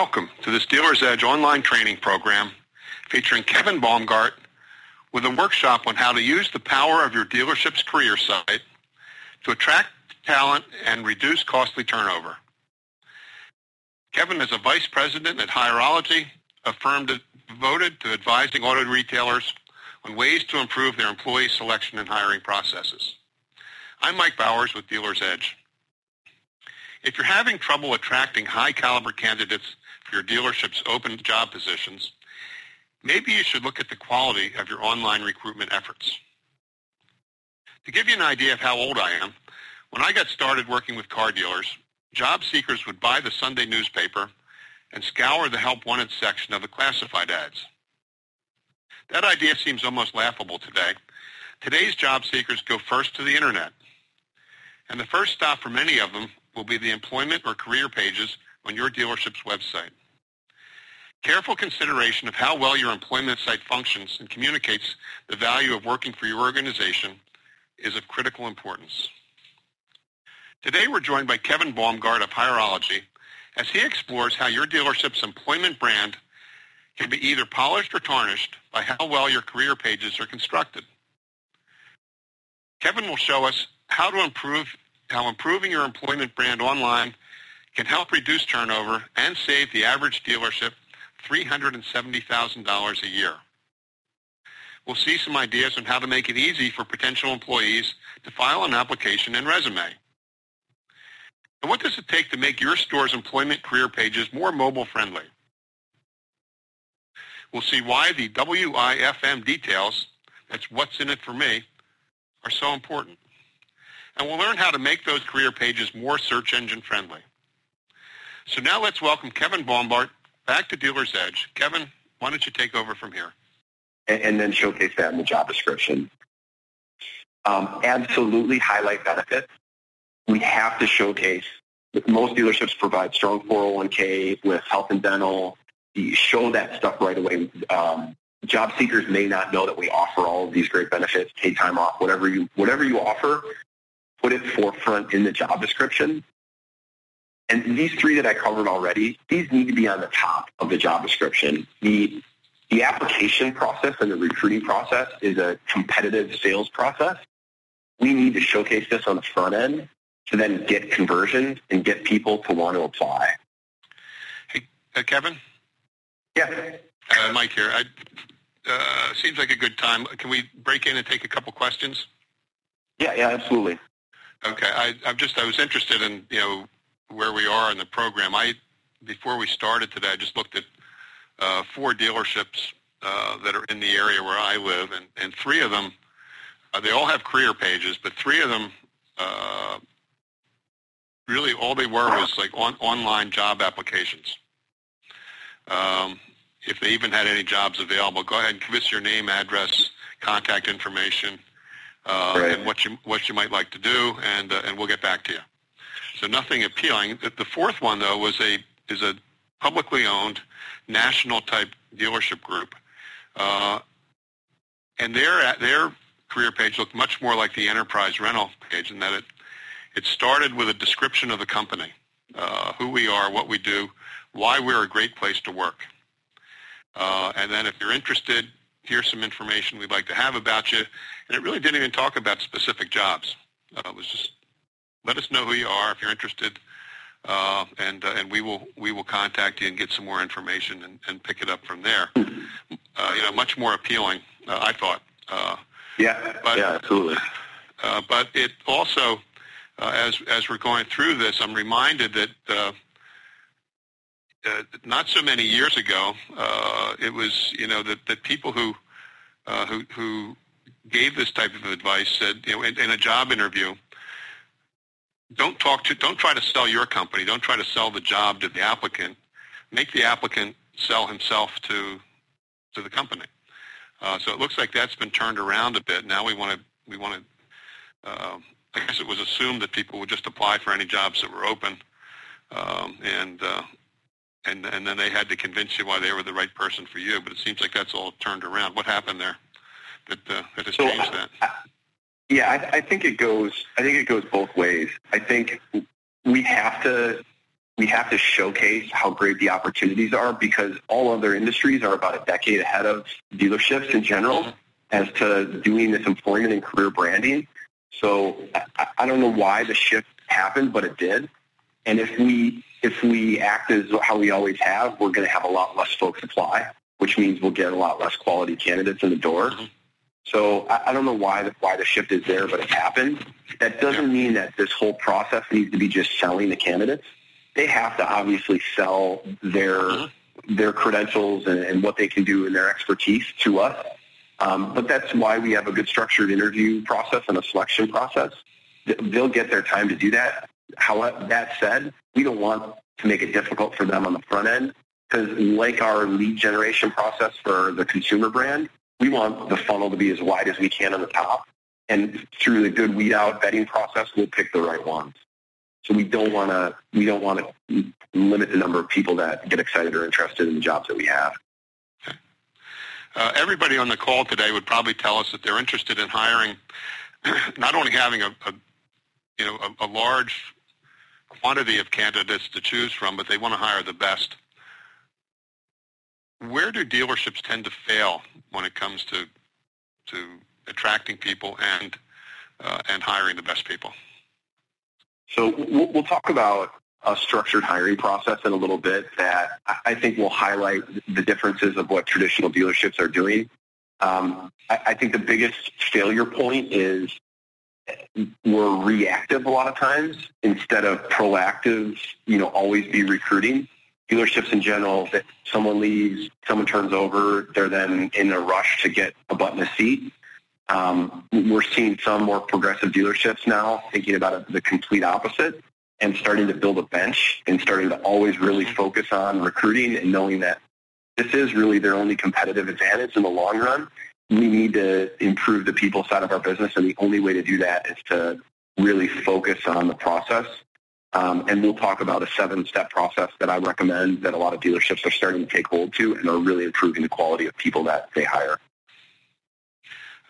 Welcome to this Dealer's Edge online training program featuring Kevin Baumgart with a workshop on how to use the power of your dealership's career site to attract talent and reduce costly turnover. Kevin is a vice president at Hireology, a firm devoted to advising auto retailers on ways to improve their employee selection and hiring processes. I'm Mike Bowers with Dealer's Edge. If you're having trouble attracting high caliber candidates your dealership's open job positions, maybe you should look at the quality of your online recruitment efforts. To give you an idea of how old I am, when I got started working with car dealers, job seekers would buy the Sunday newspaper and scour the help wanted section of the classified ads. That idea seems almost laughable today. Today's job seekers go first to the internet. And the first stop for many of them will be the employment or career pages on your dealership's website. Careful consideration of how well your employment site functions and communicates the value of working for your organization is of critical importance. Today we're joined by Kevin Baumgart of Hireology as he explores how your dealership's employment brand can be either polished or tarnished by how well your career pages are constructed. Kevin will show us how to improve how improving your employment brand online can help reduce turnover and save the average dealership $370,000 a year. We'll see some ideas on how to make it easy for potential employees to file an application and resume. And what does it take to make your store's employment career pages more mobile friendly? We'll see why the WIFM details, that's what's in it for me, are so important. And we'll learn how to make those career pages more search engine friendly. So now let's welcome Kevin Baumgart back to Dealer's Edge. Kevin, why don't you take over from here? And, and then showcase that in the job description. Um, absolutely highlight benefits. We have to showcase. Most dealerships provide strong 401k with health and dental. You show that stuff right away. Um, job seekers may not know that we offer all of these great benefits, pay time off, whatever you whatever you offer, put it forefront in the job description and these three that I covered already, these need to be on the top of the job description. The the application process and the recruiting process is a competitive sales process. We need to showcase this on the front end to then get conversions and get people to want to apply. Hey, uh, Kevin? Yeah. Uh, Mike here. I, uh, seems like a good time. Can we break in and take a couple questions? Yeah, yeah, absolutely. Okay. I, I'm just, I was interested in, you know, where we are in the program. I before we started today, I just looked at uh, four dealerships uh, that are in the area where I live, and, and three of them, uh, they all have career pages, but three of them, uh, really all they were was like on, online job applications. Um, if they even had any jobs available, go ahead and give us your name, address, contact information, uh, right. and what you what you might like to do, and uh, and we'll get back to you. So nothing appealing. The fourth one, though, was a is a publicly owned national type dealership group, uh, and their their career page looked much more like the enterprise rental page in that it it started with a description of the company, uh, who we are, what we do, why we're a great place to work, uh, and then if you're interested, here's some information we'd like to have about you. And it really didn't even talk about specific jobs. Uh, it was just let us know who you are if you're interested, uh, and uh, and we will we will contact you and get some more information and, and pick it up from there. Uh, you know, much more appealing, uh, I thought. Uh, yeah, but, yeah, absolutely. Uh, but it also, as as we're going through this, I'm reminded that. not so many years ago, it was you know that, that people who who who gave this type of advice said you know in, in a job interview don't talk to, don't try to sell your company. Don't try to sell the job to the applicant. Make the applicant sell himself to, to the company. Uh, so it looks like that's been turned around a bit. Now we want to, we want to, uh, I guess it was assumed that people would just apply for any jobs that were open. Um, and, uh, and, and then they had to convince you why they were the right person for you. But it seems like that's all turned around. What happened there that, uh, that has so changed that? Yeah, I, I think it goes. I think it goes both ways. I think we have to we have to showcase how great the opportunities are because all other industries are about a decade ahead of dealerships in general mm-hmm. as to doing this employment and career branding. So I, I don't know why the shift happened, but it did. And if we if we act as how we always have, we're going to have a lot less folks apply, which means we'll get a lot less quality candidates in the door. So I, I don't know why the, why the shift is there, but it happened. That doesn't mean that this whole process needs to be just selling the candidates they have to obviously sell their mm-hmm. their credentials and, and, what they can do and their expertise to us. Um, but that's why we have a good structured interview process and a selection process. They'll get their time to do that. However, that said, we don't want to make it difficult for them on the front end because like our lead generation process for the consumer brand, we want the funnel to be as wide as we can on the top. And through the good weed out vetting process, we'll pick the right ones. So we don't want to we don't want to limit the number of people that get excited or interested in the jobs that we have. Uh, everybody on the call today would probably tell us that they're interested in hiring, not only having a, a you know a, a large quantity of candidates to choose from, but they want to hire the best. Where do dealerships tend to fail when it comes to to attracting people and uh, and hiring the best people? So we'll, we'll talk about a structured hiring process in a little bit that I think will highlight the differences of what traditional dealerships are doing. Um, I, I think the biggest failure point is we're reactive a lot of times instead of proactive, you know, always be recruiting. Dealerships in general, if someone leaves, someone turns over, they're then in a rush to get a butt in a seat. Um, we're seeing some more progressive dealerships now thinking about it the complete opposite and starting to build a bench and starting to always really focus on recruiting and knowing that this is really their only competitive advantage in the long run. We need to improve the people side of our business, and the only way to do that is to really focus on the process. Um, and we'll talk about a seven-step process that I recommend that a lot of dealerships are starting to take hold to and are really improving the quality of people that they hire.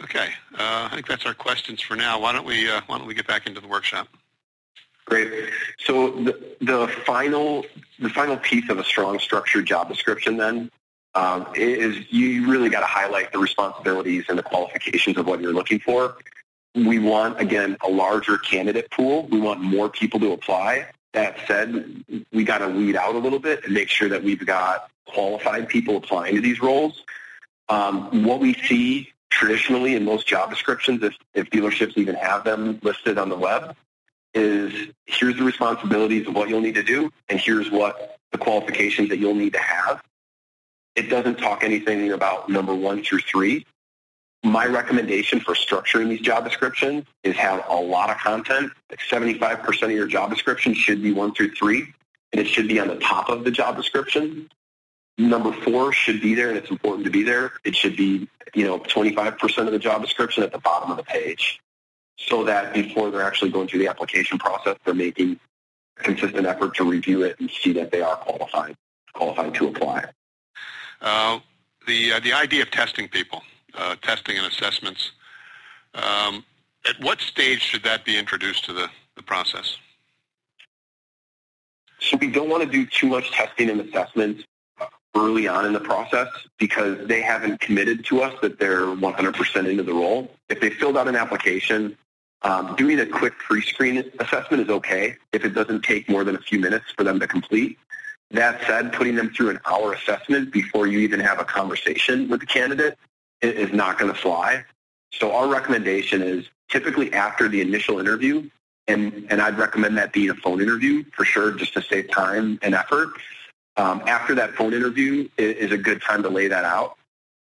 Okay, uh, I think that's our questions for now. Why don't we uh, Why don't we get back into the workshop? Great. So the, the final the final piece of a strong structured job description then um, is you really got to highlight the responsibilities and the qualifications of what you're looking for. We want again a larger candidate pool. We want more people to apply. That said, we got to weed out a little bit and make sure that we've got qualified people applying to these roles. Um, what we see traditionally in most job descriptions, if, if dealerships even have them listed on the web, is here's the responsibilities of what you'll need to do, and here's what the qualifications that you'll need to have. It doesn't talk anything about number one through three. My recommendation for structuring these job descriptions is have a lot of content. Like 75% of your job description should be one through three, and it should be on the top of the job description number four should be there and it's important to be there. It should be, you know, 25% of the job description at the bottom of the page so that before they're actually going through the application process, they're making a consistent effort to review it and see that they are qualified, qualified to apply. Uh, the, uh, the idea of testing people, uh, testing and assessments, um, at what stage should that be introduced to the, the process? So we don't want to do too much testing and assessments early on in the process because they haven't committed to us that they're 100% into the role. If they filled out an application, um, doing a quick pre-screen assessment is okay if it doesn't take more than a few minutes for them to complete. That said, putting them through an hour assessment before you even have a conversation with the candidate is not going to fly. So our recommendation is typically after the initial interview, and, and I'd recommend that being a phone interview for sure, just to save time and effort. Um, after that phone interview is, a good time to lay that out,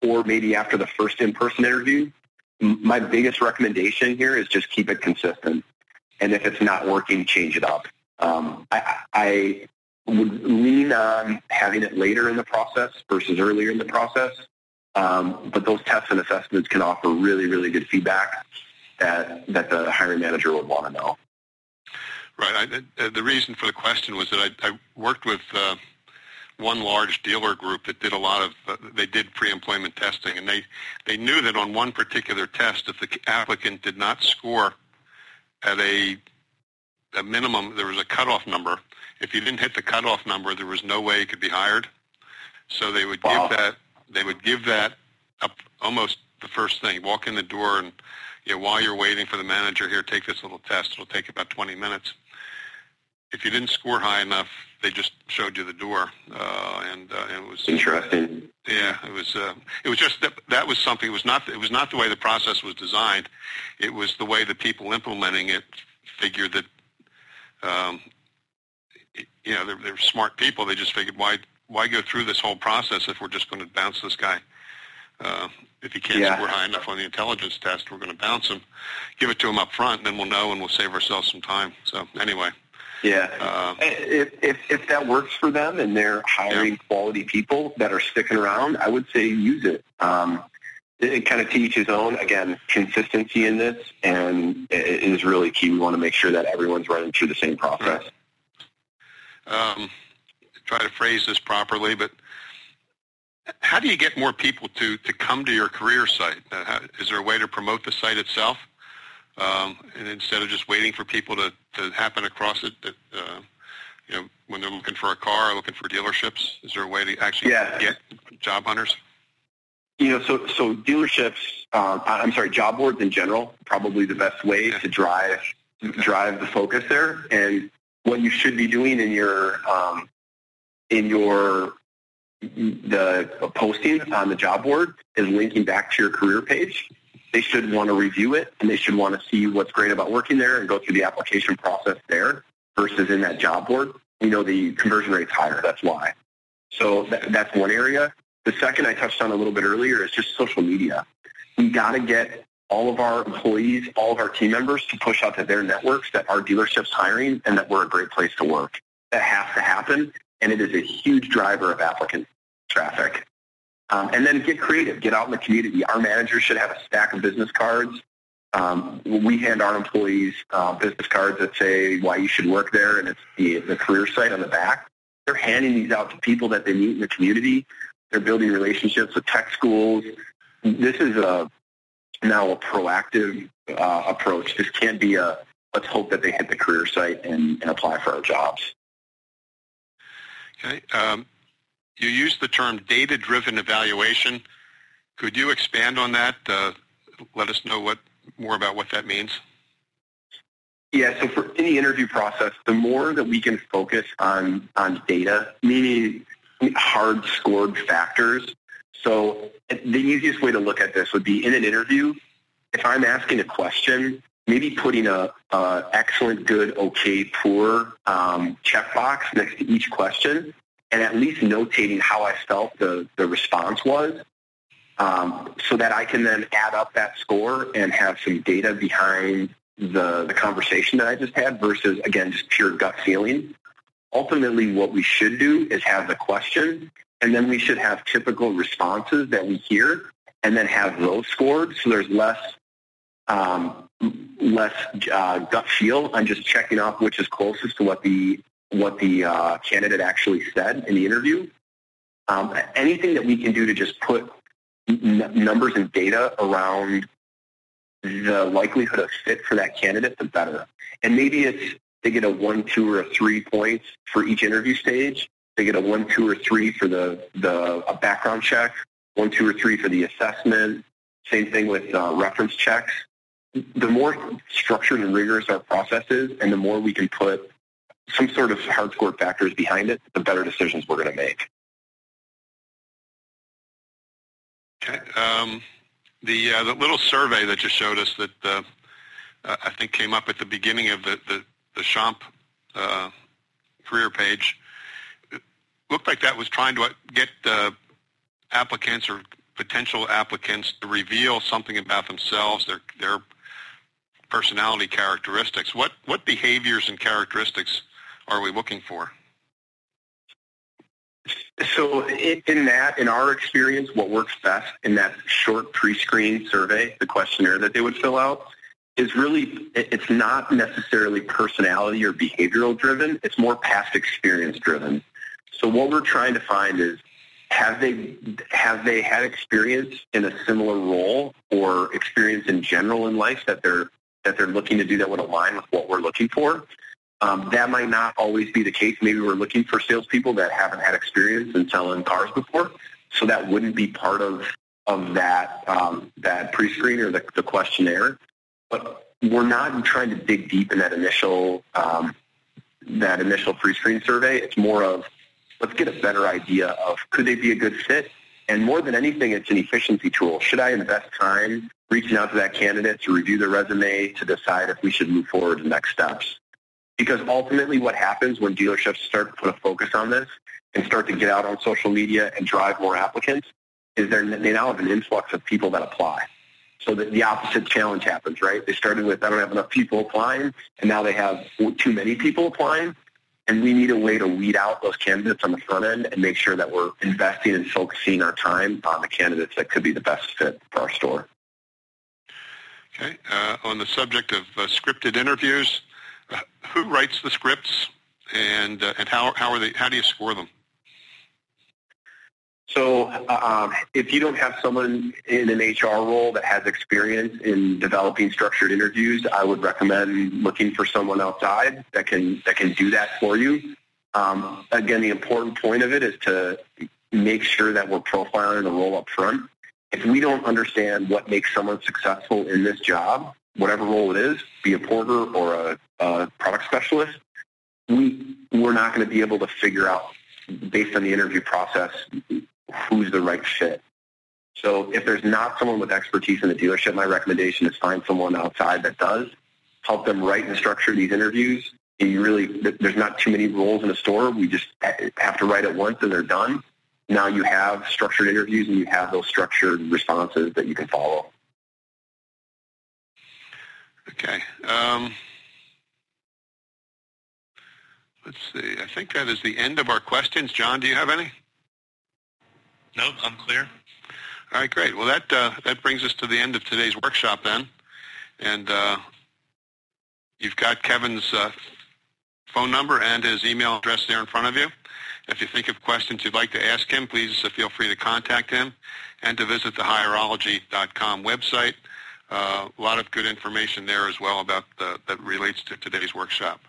or maybe after the first in-person interview. My biggest recommendation here is just keep it consistent, and if it's not working, change it up. Um, I, I would lean on having it later in the process versus earlier in the process. Um, but those tests and assessments can offer really, really good feedback that that the hiring manager would want to know. Right. I, uh, the reason for the question was that I, I worked with uh, one large dealer group that did a lot of uh, they did pre-employment testing, and they they knew that on one particular test, if the applicant did not score at a a minimum, there was a cutoff number, if you didn't hit the cutoff number, there was no way you could be hired. So they would Wow. give that they would give that up almost the first thing. Walk in the door and you know, while you're waiting for the manager here, take this little test. It'll take about 20 minutes. If you didn't score high enough, they just showed you the door, uh, and uh, it was Interesting. yeah, it was. Uh, it was just that that was something. It was not. It was not the way the process was designed. It was the way the people implementing it figured that. Um, you know, they're, they're smart people. They just figured why why go through this whole process if we're just going to bounce this guy. Uh, if he can't Yeah. score high enough on the intelligence test, we're going to bounce him, give it to him up front, and then we'll know and we'll save ourselves some time. So anyway, Yeah. uh, If, if if that works for them and they're hiring quality people that are sticking around, I would say use it. Um, it, it kind of to each his own. Again, consistency in this and it is really key. We want to make sure that everyone's running through the same process. um, try to phrase this properly, but how do you get more people to, to come to your career site? Uh, how, is there a way to promote the site itself? Um, and instead of just waiting for people to, to happen across it, that, uh, you know, when they're looking for a car or looking for dealerships, is there a way to actually Yeah. get job hunters? You know, so so dealerships. Um, I'm sorry, job boards in general, probably the best way Yeah. to drive drive the focus there. And what you should be doing in your um, in your the posting on the job board is linking back to your career page. They should want to review it and they should want to see what's great about working there and go through the application process there versus in that job board. You know, the conversion rate's higher. That's why. So that, that's one area. The second I touched on a little bit earlier is just social media. We got to get all of our employees, all of our team members to push out to their networks that our dealership's hiring and that we're a great place to work. That has to happen, and it is a huge driver of applicant traffic. Um, and then get creative, get out in the community. Our managers should have a stack of business cards. Um, we hand our employees uh, business cards that say why you should work there, and it's the, the career site on the back. They're handing these out to people that they meet in the community. They're building relationships with tech schools. This is a now a proactive uh, approach. This can't be a let's hope that they hit the career site and, and apply for our jobs. Okay. Um, you used the term data-driven evaluation. Could you expand on that? Uh, let us know what more about what that means. Yeah, so for any interview process, the more that we can focus on on data, meaning hard scored factors. So the easiest way to look at this would be in an interview. If I'm asking a question, maybe putting a, a excellent, good, okay, poor um, checkbox next to each question, and at least notating how I felt the the response was, um, so that I can then add up that score and have some data behind the, the conversation that I just had versus, again, just pure gut feeling. Ultimately, what we should do is have the question, and then we should have typical responses that we hear, and then have those scored so there's less um, less uh, gut feel on just checking off which is closest to what the what the uh, candidate actually said in the interview. Um, anything that we can do to just put n- numbers and data around the likelihood of fit for that candidate, the better. And maybe it's they get a one, two, or a three points for each interview stage. They get a one, two, or three for the the a background check, one, two, or three for the assessment. Same thing with uh, reference checks. The more structured and rigorous our process is, and the more we can put some sort of hard scored factors behind it, the better decisions we're going to make. Okay. Um, the uh, the little survey that you showed us that uh, I think came up at the beginning of the the, the Champ uh, career page looked like that was trying to get applicants or potential applicants to reveal something about themselves, their their personality characteristics. What what behaviors and characteristics are we looking for? So in that, in our experience, what works best in that short pre-screen survey, the questionnaire that they would fill out, is really, it's not necessarily personality or behavioral driven. It's more past experience driven. So what we're trying to find is, have they, have they had experience in a similar role or experience in general in life that they're, that they're looking to do that would align with what we're looking for? Um, that might not always be the case. Maybe we're looking for salespeople that haven't had experience in selling cars before, so that wouldn't be part of of that um, that pre-screen or the, the questionnaire. But we're not trying to dig deep in that initial um, that initial pre-screen survey. It's more of let's get a better idea of could they be a good fit, and more than anything, it's an efficiency tool. Should I invest time reaching out to that candidate to review their resume to decide if we should move forward to next steps? Because ultimately what happens when dealerships start to put a focus on this and start to get out on social media and drive more applicants is they now have an influx of people that apply. So the, the opposite challenge happens, right? They started with, I don't have enough people applying, and now they have too many people applying. And we need a way to weed out those candidates on the front end and make sure that we're investing and focusing our time on the candidates that could be the best fit for our store. Okay. Uh, on the subject of uh, scripted interviews, uh, who writes the scripts, and uh, and how how are they? How do you score them? So um, if you don't have someone in an HR role that has experience in developing structured interviews, I would recommend looking for someone outside that can that can do that for you. Um, again, the important point of it is to make sure that we're profiling the role up front. If we don't understand what makes someone successful in this job, whatever role it is, be a porter or a, a product specialist, we we're not going to be able to figure out based on the interview process who's the right fit. So if there's not someone with expertise in the dealership, my recommendation is find someone outside that does. Help them write and structure these interviews. You really, there's not too many roles in a store. We just have to write it once and they're done. Now you have structured interviews and you have those structured responses that you can follow. Okay. Um, let's see. I think that is the end of our questions. John, do you have any? Nope, I'm clear. All right, great. Well, that uh, that brings us to the end of today's workshop then, and uh, you've got Kevin's uh, phone number and his email address there in front of you. If you think of questions you'd like to ask him, please uh, feel free to contact him and to visit the hireology.com website. Uh, a lot of good information there as well about the, that relates to today's workshop.